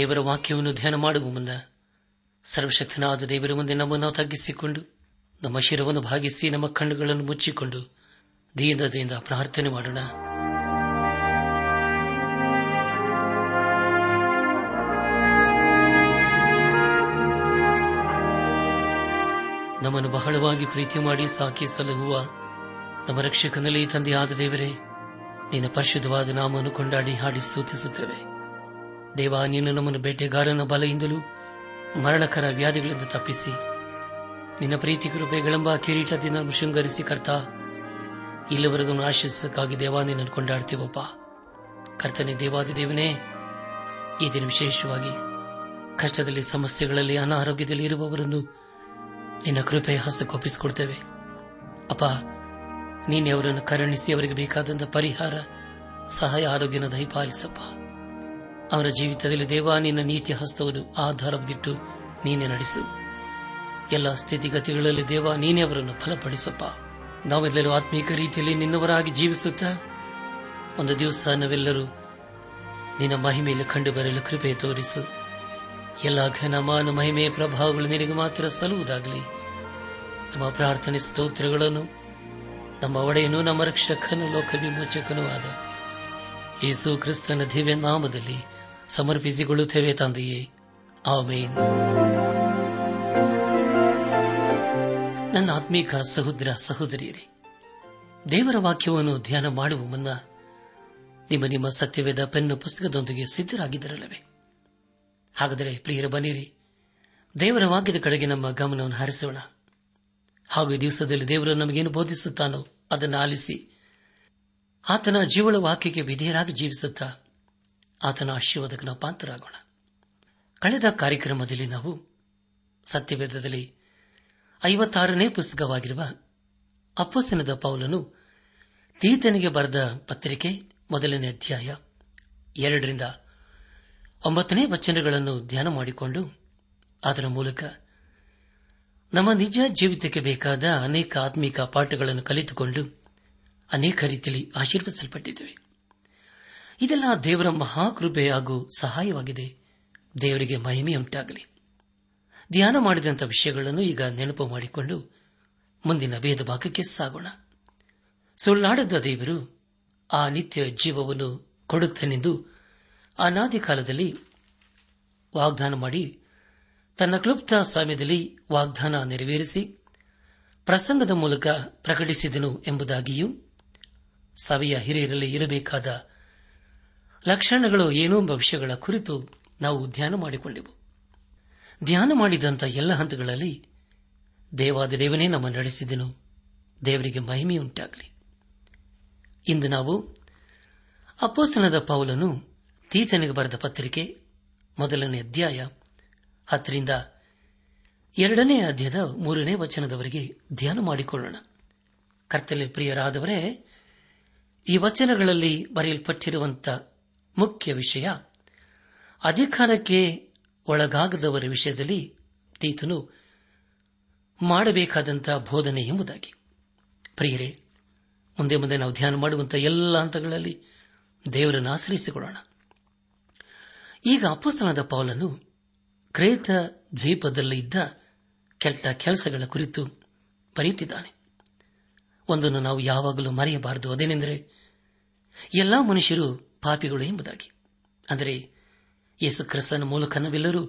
ದೇವರ ವಾಕ್ಯವನ್ನು ಧ್ಯಾನ ಮಾಡುವ ಮುನ್ನ ಸರ್ವಶಕ್ತನಾದ ದೇವರ ಮುಂದೆ ನಮ್ಮನ್ನು ತಗ್ಗಿಸಿಕೊಂಡು ನಮ್ಮ ಶಿರವನ್ನು ಭಾಗಿಸಿ ನಮ್ಮ ಕಣ್ಣುಗಳನ್ನು ಮುಚ್ಚಿಕೊಂಡು ದೀನತೆಯಿಂದ ಪ್ರಾರ್ಥನೆ ಮಾಡೋಣ. ನಮ್ಮನ್ನು ಬಹಳವಾಗಿ ಪ್ರೀತಿ ಮಾಡಿ ಸಾಕಿ ಸಲಹುವ ನಮ್ಮ ರಕ್ಷಕನಲ್ಲಿ ತಂದೆಯಾದ ದೇವರೇ, ನಿನ್ನ ಪರಿಶುದ್ಧವಾದ ನಾಮವನ್ನು ಕೊಂಡಾಡಿ ಹಾಡಿ ಸ್ತುತಿಸುತ್ತೇವೆ. ದೇವ, ನೀನು ನಮ್ಮನ್ನು ಬೇಟೆಗಾರನ ಬಲೆಯಿಂದಲೂ ಮರಣಕರ ವ್ಯಾಧಿಗಳಿಂದ ತಪ್ಪಿಸಿ. ನಿನ್ನ ಪ್ರೀತಿ ಕೃಪೆಗಳೆಂಬ ಕಿರೀಟದಿಂದ ಶೃಂಗರಿಸಿ ಕರ್ತ. ಇಲ್ಲಿವರೆಗೂ ಆಶಿಸಕ್ಕಾಗಿ ದೇವ, ನಿನ್ನನ್ನು ಕೊಂಡಾಡ್ತೀವಪ್ಪ. ಕರ್ತನೆ ದೇವಾದಿ ದೇವನೇ ಈ ದಿನ ವಿಶೇಷವಾಗಿ ಕಷ್ಟದಲ್ಲಿ, ಸಮಸ್ಯೆಗಳಲ್ಲಿ, ಅನಾರೋಗ್ಯದಲ್ಲಿ ಇರುವವರನ್ನು ನಿನ್ನ ಕೃಪೆಯ ಹಸ್ತಕ್ಕೊಪ್ಪಿಸಿಕೊಡ್ತೇವೆ ಅಪ್ಪ, ನೀನೆ ಅವರನ್ನು ಕರುಣಿಸಿ ಅವರಿಗೆ ಬೇಕಾದಂತ ಪರಿಹಾರ, ಸಹಾಯ ಆರೋಗ್ಯನ ದಯಪಾಲಿಸಪ್ಪ. ಅವರ ಜೀವಿತದಲ್ಲಿ ದೇವ, ನಿನ್ನ ನೀತಿ ಹಸ್ತವನ್ನು ಆಧಾರವಾಗಿಟ್ಟು ನೀನೆ ನಡೆಸು. ಎಲ್ಲ ಸ್ಥಿತಿಗತಿಗಳಲ್ಲಿ ದೇವ, ನೀನೇ ಅವರನ್ನು ಫಲಪಡಿಸಪ್ಪ. ನಾವೆಲ್ಲರೂ ಆತ್ಮೀಕ ರೀತಿಯಲ್ಲಿ ನಿನ್ನವರಾಗಿ ಜೀವಿಸುತ್ತಾ ಒಂದು ದಿವಸ ನಾವೆಲ್ಲರೂ ನಿನ್ನ ಮಹಿಮೆಯಲ್ಲಿ ಕಂಡು ಬರಲು ಕೃಪೆ ತೋರಿಸು. ಎಲ್ಲ ಘನಮಾನ ಮಹಿಮೆಯ ಪ್ರಭಾವಗಳು ನಿನಗೆ ಮಾತ್ರ ಸಲ್ಲುವುದಾಗಲಿ. ನಮ್ಮ ಪ್ರಾರ್ಥನೆ ಸ್ತೋತ್ರಗಳನ್ನು, ನಮ್ಮ ಒಡೆಯನು, ನಮ್ಮ ರಕ್ಷಕನು ಲೋಕ ವಿಮೋಚಕನೂ ಆದ ಯೇಸು ಕ್ರಿಸ್ತನ ದಿವ್ಯ ನಾಮದಲ್ಲಿ ಸಮರ್ಪಿಸಿಕೊಳ್ಳುತ್ತೇವೆ ತಂದೆಯೇ. ಆಮೇನ್. ನನ್ನ ಆತ್ಮೀಕ ಸಹೋದರ ಸಹೋದರಿಯರೇ, ದೇವರ ವಾಕ್ಯವನ್ನು ಧ್ಯಾನ ಮಾಡುವ ಮುನ್ನ ನಿಮ್ಮ ನಿಮ್ಮ ಸತ್ಯವೇದ ಪೆನ್ನು ಪುಸ್ತಕದೊಂದಿಗೆ ಸಿದ್ಧರಾಗಿದ್ದರಲ್ಲವೇ? ಹಾಗಾದರೆ ಪ್ರಿಯರ ಬನ್ನಿರಿ, ದೇವರ ವಾಕ್ಯದ ಕಡೆಗೆ ನಮ್ಮ ಗಮನವನ್ನು ಹರಿಸೋಣ. ಹಾಗೂ ಈ ದಿವಸದಲ್ಲಿ ದೇವರು ನಮಗೇನು ಬೋಧಿಸುತ್ತಾನೋ ಅದನ್ನು ಆಲಿಸಿ, ಆತನ ಜೀವಳ ವಾಕ್ಯಕ್ಕೆ ವಿಧೇಯರಾಗಿ ಜೀವಿಸುತ್ತಾ ಆತನ ಆಶೀರ್ವಾದಕ್ಕೆ ನಾವು ಪಾತ್ರರಾಗೋಣ. ಕಳೆದ ಕಾರ್ಯಕ್ರಮದಲ್ಲಿ ನಾವು ಸತ್ಯವೇದದಲ್ಲಿ ಐವತ್ತಾರನೇ ಪುಸ್ತಕವಾಗಿರುವ ಅಪ್ಪಸನದ ಪೌಲನು ತೀತನಿಗೆ ಬರೆದ ಪತ್ರಿಕೆ ಮೊದಲನೇ ಅಧ್ಯಾಯ ಎರಡರಿಂದ ಒಂಬತ್ತನೇ ವಚನಗಳನ್ನು ಧ್ಯಾನ ಮಾಡಿಕೊಂಡು ಅದರ ಮೂಲಕ ನಮ್ಮ ನಿಜ ಜೀವಿತಕ್ಕೆ ಬೇಕಾದ ಅನೇಕ ಆತ್ಮಿಕ ಪಾಠಗಳನ್ನು ಕಲಿತುಕೊಂಡು ಅನೇಕ ರೀತಿಯಲ್ಲಿ ಆಶೀರ್ವಿಸಲ್ಪಟ್ಟಿದ್ದೇವೆ ಇದೆಲ್ಲ ದೇವರ ಮಹಾಕೃಪೆ ಹಾಗೂ ಸಹಾಯವಾಗಿದೆ. ದೇವರಿಗೆ ಮಹಿಮೆಯುಂಟಾಗಲಿ. ಧ್ಯಾನ ಮಾಡಿದಂಥ ವಿಷಯಗಳನ್ನು ಈಗ ನೆನಪು ಮಾಡಿಕೊಂಡು ಮುಂದಿನ ಭೇದ ಭಾಗಕ್ಕೆ ಸಾಗೋಣ. ಸುಳ್ಳಾಡದ ದೇವರು ಆ ನಿತ್ಯ ಜೀವವನ್ನು ಕೊಡುತ್ತನೆಂದು ಅನಾದಿ ಕಾಲದಲ್ಲಿ ವಾಗ್ದಾನ ಮಾಡಿ ತನ್ನ ಕ್ಲುಪ್ತ ಸಮಯದಲ್ಲಿ ವಾಗ್ದಾನ ನೆರವೇರಿಸಿ ಪ್ರಸಂಗದ ಮೂಲಕ ಪ್ರಕಟಿಸಿದನು ಎಂಬುದಾಗಿಯೂ ಸಭೆಯ ಹಿರಿಯರಲ್ಲಿ ಇರಬೇಕಾದ ಲಕ್ಷಣಗಳು ಏನೋ ಎಂಬ ವಿಷಯಗಳ ಕುರಿತು ನಾವು ಧ್ಯಾನ ಮಾಡಿಕೊಂಡೆವು. ಧ್ಯಾನ ಮಾಡಿದಂಥ ಎಲ್ಲ ಹಂತಗಳಲ್ಲಿ ದೇವಾದ ದೇವನೇ ನಮ್ಮ ನಡೆಸಿದನು. ದೇವರಿಗೆ ಮಹಿಮೆಯುಂಟಾಗಲಿ. ಇಂದು ನಾವು ಅಪ್ಪೋಸನದ ಪೌಲನು ತೀತನಿಗೆ ಬರೆದ ಪತ್ರಿಕೆ ಮೊದಲನೇ ಅಧ್ಯಾಯ ಹತ್ತರಿಂದ ಎರಡನೇ ಅಧ್ಯಾಯದ ಮೂರನೇ ವಚನದವರೆಗೆ ಧ್ಯಾನ ಮಾಡಿಕೊಳ್ಳೋಣ. ಕರ್ತಲೆ ಪ್ರಿಯರಾದವರೇ, ಈ ವಚನಗಳಲ್ಲಿ ಬರೆಯಲ್ಪಟ್ಟಿರುವಂತಹ ಮುಖ್ಯ ವಿಷಯ. ಅಧಿಕಾರಕ್ಕೆ ಒಳಗಾಗದವರ ವಿಷಯದಲ್ಲಿ ತೀತನು ಮಾಡಬೇಕಾದಂತಹ ಬೋಧನೆ ಎಂಬುದಾಗಿ. ಪ್ರಿಯರೇ, ಮುಂದೆ ಮುಂದೆ ನಾವು ಧ್ಯಾನ ಮಾಡುವಂತಹ ಎಲ್ಲ ಹಂತಗಳಲ್ಲಿ ದೇವರನ್ನು ಆಶ್ರಯಿಸಿಕೊಳ್ಳೋಣ. ಈಗ ಅಪ್ಪಸ್ತನದ ಪೌಲನ್ನು ಕ್ರೇತ ದ್ವೀಪದಲ್ಲಿ ಇದ್ದ ಕೆಟ್ಟ ಕೆಲಸಗಳ ಕುರಿತು ಬರೆಯುತ್ತಿದ್ದಾನೆ. ಒಂದನ್ನು ನಾವು ಯಾವಾಗಲೂ ಮರೆಯಬಾರದು. ಅದೇನೆಂದರೆ, ಎಲ್ಲಾ ಮನುಷ್ಯರು ಪಾಪಿಗಳು ಎಂಬುದಾಗಿ. ಅಂದರೆ, ಯೇಸು ಕ್ರಿಸ್ತನ ಮೂಲಕ ನಾವೆಲ್ಲರೂ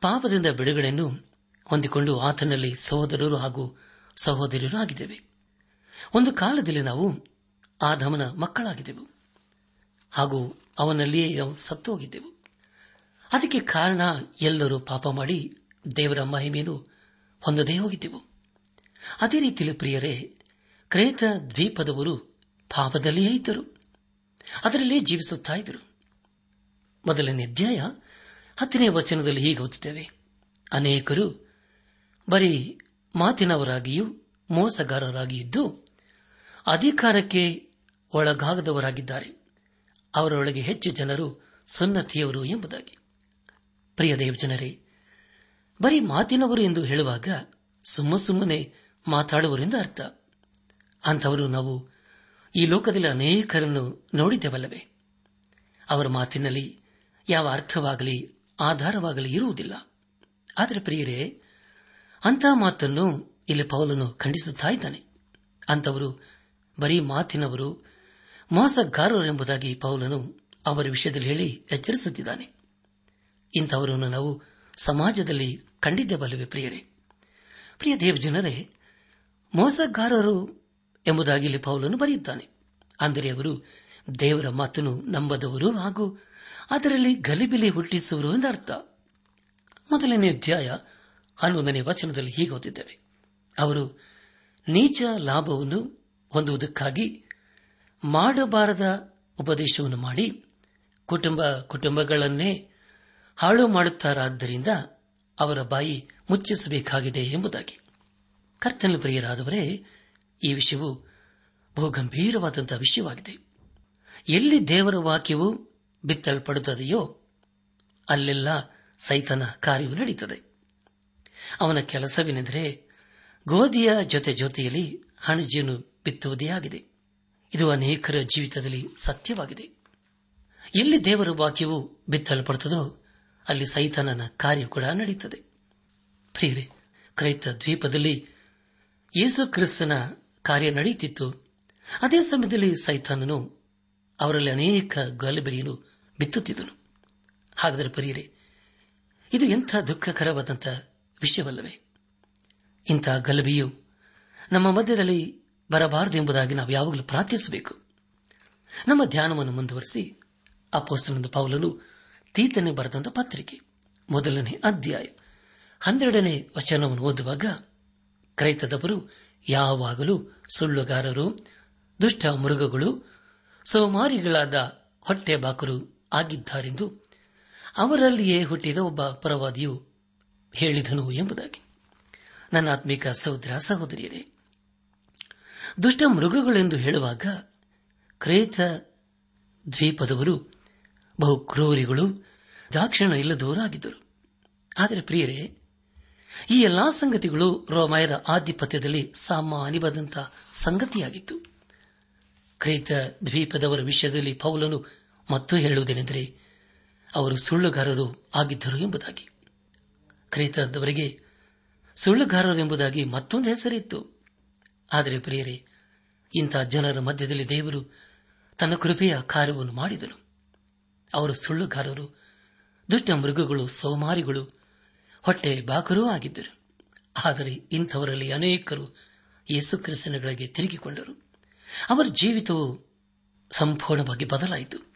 ಪಾಪದಿಂದ ಬಿಡುಗಡೆಯನ್ನು ಹೊಂದಿಕೊಂಡು ಆತನಲ್ಲಿ ಸಹೋದರರು ಹಾಗೂ ಸಹೋದರಿಯರು ಆಗಿದ್ದೇವೆ. ಒಂದು ಕಾಲದಲ್ಲಿ ನಾವು ಆದಮನ ಮಕ್ಕಳಾಗಿದ್ದೆವು. ಹಾಗೂ ಅವನಲ್ಲಿಯೇ ನಾವು ಸತ್ತು ಹೋಗಿದ್ದೆವು ಅದಕ್ಕೆ ಕಾರಣ ಎಲ್ಲರೂ ಪಾಪ ಮಾಡಿ ದೇವರ ಮಹಿಮೆಯನ್ನು ಹೊಂದದೇ ಹೋಗಿದ್ದೆವು. ಅದೇ ರೀತಿಯಲ್ಲಿ ಪ್ರಿಯರೇ, ಕ್ರೇತ ದ್ವೀಪದವರು ಪಾಪದಲ್ಲಿಯೇ ಇದ್ದರು. ಅದರಲ್ಲೇ ಜೀವಿಸುತ್ತಾ ಇದ್ದರು ಮೊದಲನೇ ಅಧ್ಯಾಯ ಹತ್ತನೇ ವಚನದಲ್ಲಿ ಹೀಗೆ ಓದುತ್ತೇವೆ. ಅನೇಕರು ಬರೀ ಮಾತಿನವರಾಗಿಯೂ ಮೋಸಗಾರರಾಗಿಯಿದ್ದು ಅಧಿಕಾರಕ್ಕೆ ಒಳಗಾಗದವರಾಗಿದ್ದಾರೆ. ಅವರೊಳಗೆ ಹೆಚ್ಚು ಜನರು ಸುನ್ನತಿಯವರು ಎಂಬುದಾಗಿ. ಪ್ರಿಯ ದೇವಜನರೇ, ಬರೀ ಮಾತಿನವರು ಎಂದು ಹೇಳುವಾಗ ಸುಮ್ಮ ಸುಮ್ಮನೆ ಮಾತಾಡುವರೆಂದು ಅರ್ಥ. ಅಂಥವರು ನಾವು ಈ ಲೋಕದಲ್ಲಿ ಅನೇಕರನ್ನು ನೋಡಿದ್ದೇವಲ್ಲವೇ? ಅವರ ಮಾತಿನಲ್ಲಿ ಯಾವ ಅರ್ಥವಾಗಲಿ, ಆಧಾರವಾಗಲಿ ಇರುವುದಿಲ್ಲ. ಆದರೆ ಪ್ರಿಯರೇ ಅಂತಹ ಮಾತನ್ನು ಇಲ್ಲಿ ಪೌಲನು ಖಂಡಿಸುತ್ತಾ ಇದ್ದಾನೆ. ಅಂತವರು ಬರೀ ಮಾತಿನವರು, ಮೋಸಗಾರರೆಂಬುದಾಗಿ ಪೌಲನು ಅವರ ವಿಷಯದಲ್ಲಿ ಹೇಳಿ ಎಚ್ಚರಿಸುತ್ತಿದ್ದಾನೆ. ಇಂಥವರನ್ನು ನಾವು ಸಮಾಜದಲ್ಲಿ ಕಂಡಿದ್ದೇವಲ್ಲವೇ ಪ್ರಿಯರೇ? ಪ್ರಿಯ ದೇವಜನರೇ, ಮೋಸಗಾರರು ಎಂಬುದಾಗಿ ಇಲ್ಲಿ ಪೌಲನು ಬರೆಯುತ್ತಾನೆ. ಅಂದರೆ ಅವರು ದೇವರ ಮಾತನ್ನು ನಂಬದವರು ಹಾಗೂ ಅದರಲ್ಲಿ ಗಲಿಬಿಲಿ ಹುಟ್ಟಿಸುವರು ಎಂದರ್ಥ ಮೊದಲನೇ ಅಧ್ಯಾಯ ಹನ್ನೊಂದನೇ ವಚನದಲ್ಲಿ ಹೀಗೆ ಓದಿದ್ದೇವೆ ಅವರು ನೀಚ ಲಾಭವನ್ನು ಹೊಂದುವುದಕ್ಕಾಗಿ ಮಾಡಬಾರದ ಉಪದೇಶವನ್ನು ಮಾಡಿ ಕುಟುಂಬ ಕುಟುಂಬಗಳನ್ನೇ ಹಾಳು ಮಾಡುತ್ತಾರಾದ್ದರಿಂದ ಅವರ ಬಾಯಿ ಮುಚ್ಚಿಸಬೇಕಾಗಿದೆ ಎಂಬುದಾಗಿ. ಕರ್ತನ ಪ್ರಿಯರಾದವರೇ ಈ ವಿಷಯವು ಬಹು ಗಂಭೀರವಾದಂತಹ ವಿಷಯವಾಗಿದೆ. ಎಲ್ಲಿ ದೇವರ ವಾಕ್ಯವು ಬಿತ್ತಲ್ಪಡುತ್ತದೆಯೋ ಅಲ್ಲೆಲ್ಲ ಸೈತನ ಕಾರ್ಯವು ನಡೆಯುತ್ತದೆ ಅವನ ಕೆಲಸವೇನೆಂದರೆ ಗೋಧಿಯ ಜೊತೆ ಜೊತೆಯಲ್ಲಿ ಹಣಜಿಯನ್ನು ಬಿತ್ತುವುದೇ ಆಗಿದೆ. ಇದು ಅನೇಕರ ಜೀವಿತದಲ್ಲಿ ಸತ್ಯವಾಗಿದೆ. ಎಲ್ಲಿ ದೇವರ ವಾಕ್ಯವು ಬಿತ್ತಲ್ಪಡುತ್ತದೋ ಅಲ್ಲಿ ಸೈತನನ ಕಾರ್ಯ ಕೂಡ ನಡೆಯುತ್ತದೆ ಪ್ರಿಯರೇ ಕ್ರೈತ ದ್ವೀಪದಲ್ಲಿ ಯೇಸು ಕ್ರಿಸ್ತನ ಕಾರ್ಯ ನಡೆಯುತ್ತಿತ್ತು. ಅದೇ ಸಮಯದಲ್ಲಿ ಸೈತಾನನು ಅವರಲ್ಲಿ ಅನೇಕ ಗಲಭೆಯನ್ನು ಬಿತ್ತುತ್ತಿದ್ದನು. ಹಾಗಾದರೆ ಪರಿಯರೆ, ಇದು ಎಂಥ ದುಃಖಕರವಾದಂಥ ವಿಷಯವಲ್ಲವೇ? ಇಂಥ ಗಲಭೆಯು ನಮ್ಮ ಮಧ್ಯದಲ್ಲಿ ಬರಬಾರದು ಎಂಬುದಾಗಿ ನಾವು ಯಾವಾಗಲೂ ಪ್ರಾರ್ಥಿಸಬೇಕು. ನಮ್ಮ ಧ್ಯಾನವನ್ನು ಮುಂದುವರೆಸಿ ಅಪೋಸ್ತನದ ಪೌಲನು ತೀತನೆ ಬರೆದಂತ ಪತ್ರಿಕೆ, ಮೊದಲನೇ ಅಧ್ಯಾಯ, ಹನ್ನೆರಡನೇ ವಚನವನ್ನು ಓದುವಾಗ ಕ್ರೈತದವರು ಯಾವಾಗಲೂ ಸುಳ್ಳುಗಾರರು, ದುಷ್ಟ ಮೃಗಗಳು, ಸೋಮಾರಿಗಳಾದ ಹೊಟ್ಟೆ ಬಾಕರು ಆಗಿದ್ದಾರೆಂದು ಅವರಲ್ಲಿಯೇ ಹುಟ್ಟಿದ ಒಬ್ಬ ಪರವಾದಿಯು ಹೇಳಿದನು ಎಂಬುದಾಗಿ. ನನ್ನ ಆತ್ಮಿಕ ಸಹೋದರ, ಸಹೋದರಿಯರೇ, ದುಷ್ಟ ಮೃಗಗಳೆಂದು ಹೇಳುವಾಗ ಕ್ರೇತ ದ್ವೀಪದವರು ಬಹು ಕ್ರೂರಿಗಳು ದಾಕ್ಷಿಣ ಇಲ್ಲದವರಾಗಿದ್ದರು. ಆದರೆ ಪ್ರಿಯರೇ ಈ ಎಲ್ಲಾ ಸಂಗತಿಗಳು ರೋಮಾಯದ ಆಧಿಪತ್ಯದಲ್ಲಿ ಸಾಮಾನ್ಯವಾದಂತಹ ಸಂಗತಿಯಾಗಿತ್ತು. ಕ್ರೈತ ದ್ವೀಪದವರ ವಿಷಯದಲ್ಲಿ ಪೌಲನು ಮತ್ತೂ ಹೇಳುವುದೇನೆಂದರೆ, ಅವರು ಸುಳ್ಳುಗಾರರು ಆಗಿದ್ದರು ಎಂಬುದಾಗಿ. ಕ್ರೈತದವರಿಗೆ ಸುಳ್ಳುಗಾರರು ಎಂಬುದಾಗಿ ಮತ್ತೊಂದು ಹೆಸರಿತ್ತು. ಆದರೆ ಪ್ರಿಯರೇ, ಇಂಥ ಜನರ ಮಧ್ಯದಲ್ಲಿ ದೇವರು ತನ್ನ ಕೃಪೆಯ ಕಾರ್ಯವನ್ನು ಮಾಡಿದನು. ಅವರು ಸುಳ್ಳುಗಾರರು, ದುಷ್ಟ ಮೃಗಗಳು, ಸೋಮಾರಿಗಳು ಹೊಟ್ಟೆ ಬಾಕರೂ ಆಗಿದ್ದರು. ಆದರೆ ಇಂಥವರಲ್ಲಿ ಅನೇಕರು ಯೇಸು ಕ್ರಿಸ್ತನಗಳಿಗೆ ತಿರುಗಿಕೊಂಡರು. ಅವರ ಜೀವಿತವು ಸಂಪೂರ್ಣವಾಗಿ ಬದಲಾಯಿತು.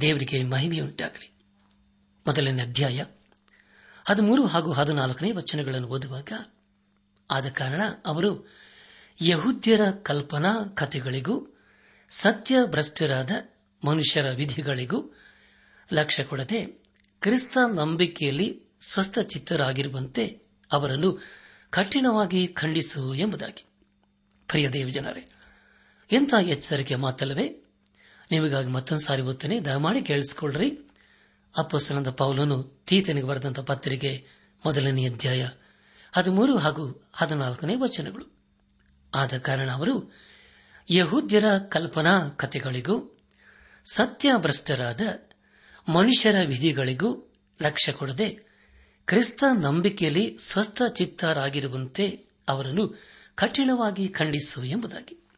ದೇವರಿಗೆ ಮಹಿಮೆಯುಂಟಾಗಲಿ. ಮೊದಲನೇ ಅಧ್ಯಾಯ ಹದಿಮೂರು ಹಾಗೂ ಹದಿನಾಲ್ಕನೇ ವಚನಗಳನ್ನು ಓದುವಾಗ, ಆದ ಕಾರಣ ಅವರು ಯಹುದ್ಯರ ಕಲ್ಪನಾ ಕಥೆಗಳಿಗೂ ಸತ್ಯ ಭ್ರಷ್ಟರಾದ ಮನುಷ್ಯರ ವಿಧಿಗಳಿಗೂ ಲಕ್ಷ್ಯ ಕೊಡದೆ ಕ್ರಿಸ್ತ ನಂಬಿಕೆಯಲ್ಲಿ ಸ್ವಸ್ಥ ಚಿತ್ತರಾಗಿರುವಂತೆ ಅವರನ್ನು ಕಠಿಣವಾಗಿ ಖಂಡಿಸು ಎಂಬುದಾಗಿ. ಪ್ರಿಯ ದೇವಜನರೇ ಎಂಥ ಎಚ್ಚರಿಕೆ ಮಾತಲ್ಲವೇ ನಿಮಗಾಗಿ ಮತ್ತೊಂದು ಸಾರಿ ಓದ್ತೇನೆ ದಯಮಾಡಿ ಕೇಳಿಸಿಕೊಳ್ಳ್ರಿ. ಅಪ್ಪಸ್ತನದ ಪೌಲನು ತೀತನಿಗೆ ಬರೆದಂತಹ ಪತ್ರಿಕೆ ಮೊದಲನೇ ಅಧ್ಯಾಯ ಹದಿಮೂರು ಹಾಗೂ ಹದಿನಾಲ್ಕನೇ ವಚನಗಳು. ಆದ ಕಾರಣ ಅವರು, ಯಹೂದ್ಯರ ಕಲ್ಪನಾ ಕಥೆಗಳಿಗೂ, ಸತ್ಯಭ್ರಷ್ಟರಾದ ಮನುಷ್ಯರ ವಿಧಿಗಳಿಗೂ ಲಕ್ಷ್ಯ ಕೊಡದೆ ಕ್ರಿಸ್ತ ನಂಬಿಕೆಯಲ್ಲಿ ಸ್ವಸ್ಥ ಚಿತ್ತರಾಗಿರುವಂತೆ ಅವರನ್ನು ಕಠಿಣವಾಗಿ ಖಂಡಿಸು ಎಂಬುದಾಗಿ.